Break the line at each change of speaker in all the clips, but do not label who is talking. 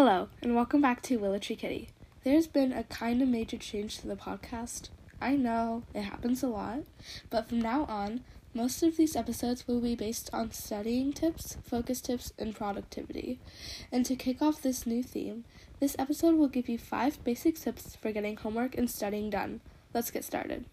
Hello, and welcome back to Willow Tree Kitty. There's been a kind of major change to the podcast. I know it happens a lot, but from now on, most of these episodes will be based on studying tips, focus tips, and productivity. And to kick off this new theme, this episode will give you five basic tips for getting homework and studying done. Let's get started.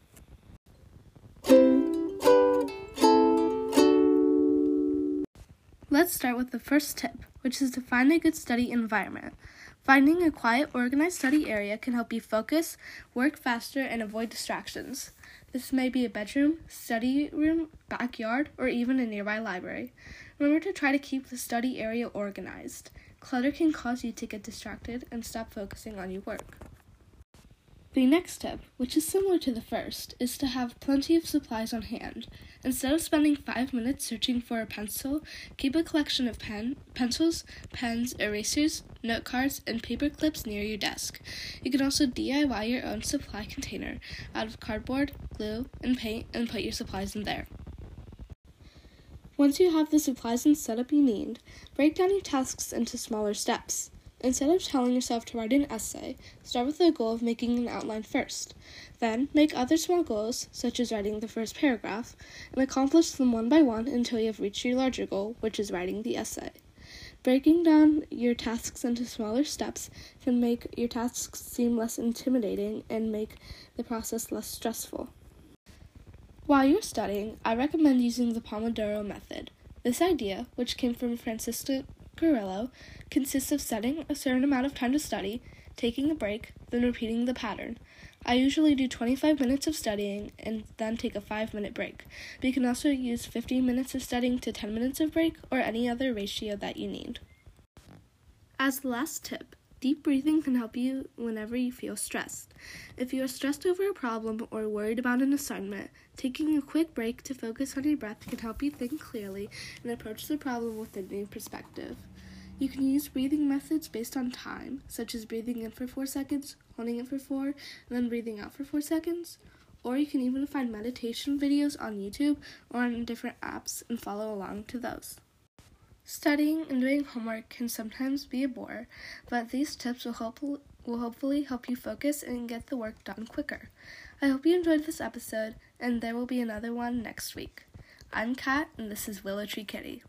Let's start with the first tip, which is to find a good study environment. Finding a quiet, organized study area can help you focus, work faster, and avoid distractions. This may be a bedroom, study room, backyard, or even a nearby library. Remember to try to keep the study area organized. Clutter can cause you to get distracted and stop focusing on your work. The next tip, which is similar to the first, is to have plenty of supplies on hand. Instead of spending five minutes searching for a pencil, keep a collection of pen, pencils, pens, erasers, note cards, and paper clips near your desk. You can also DIY your own supply container out of cardboard, glue, and paint and put your supplies in there. Once you have the supplies and setup you need, break down your tasks into smaller steps. Instead of telling yourself to write an essay, start with the goal of making an outline first. Then, make other small goals, such as writing the first paragraph, and accomplish them one by one until you have reached your larger goal, which is writing the essay. Breaking down your tasks into smaller steps can make your tasks seem less intimidating and make the process less stressful. While you're studying, I recommend using the Pomodoro method. This idea, which came from Francesco Cirillo consists of setting a certain amount of time to study, taking a break, then repeating the pattern. I usually do 25 minutes of studying and then take a 5 minute break. But you can also use 15 minutes of studying to 10 minutes of break or any other ratio that you need. As the last tip, deep breathing can help you whenever you feel stressed. If you are stressed over a problem or worried about an assignment, taking a quick break to focus on your breath can help you think clearly and approach the problem with a new perspective. You can use breathing methods based on time, such as breathing in for 4 seconds, holding it for 4, and then breathing out for 4 seconds. Or you can even find meditation videos on YouTube or on different apps and follow along to those. Studying and doing homework can sometimes be a bore, but these tips will, help, will hopefully help you focus and get the work done quicker. I hope you enjoyed this episode, and there will be another one next week. I'm Kat, and this is Willow Tree Kitty.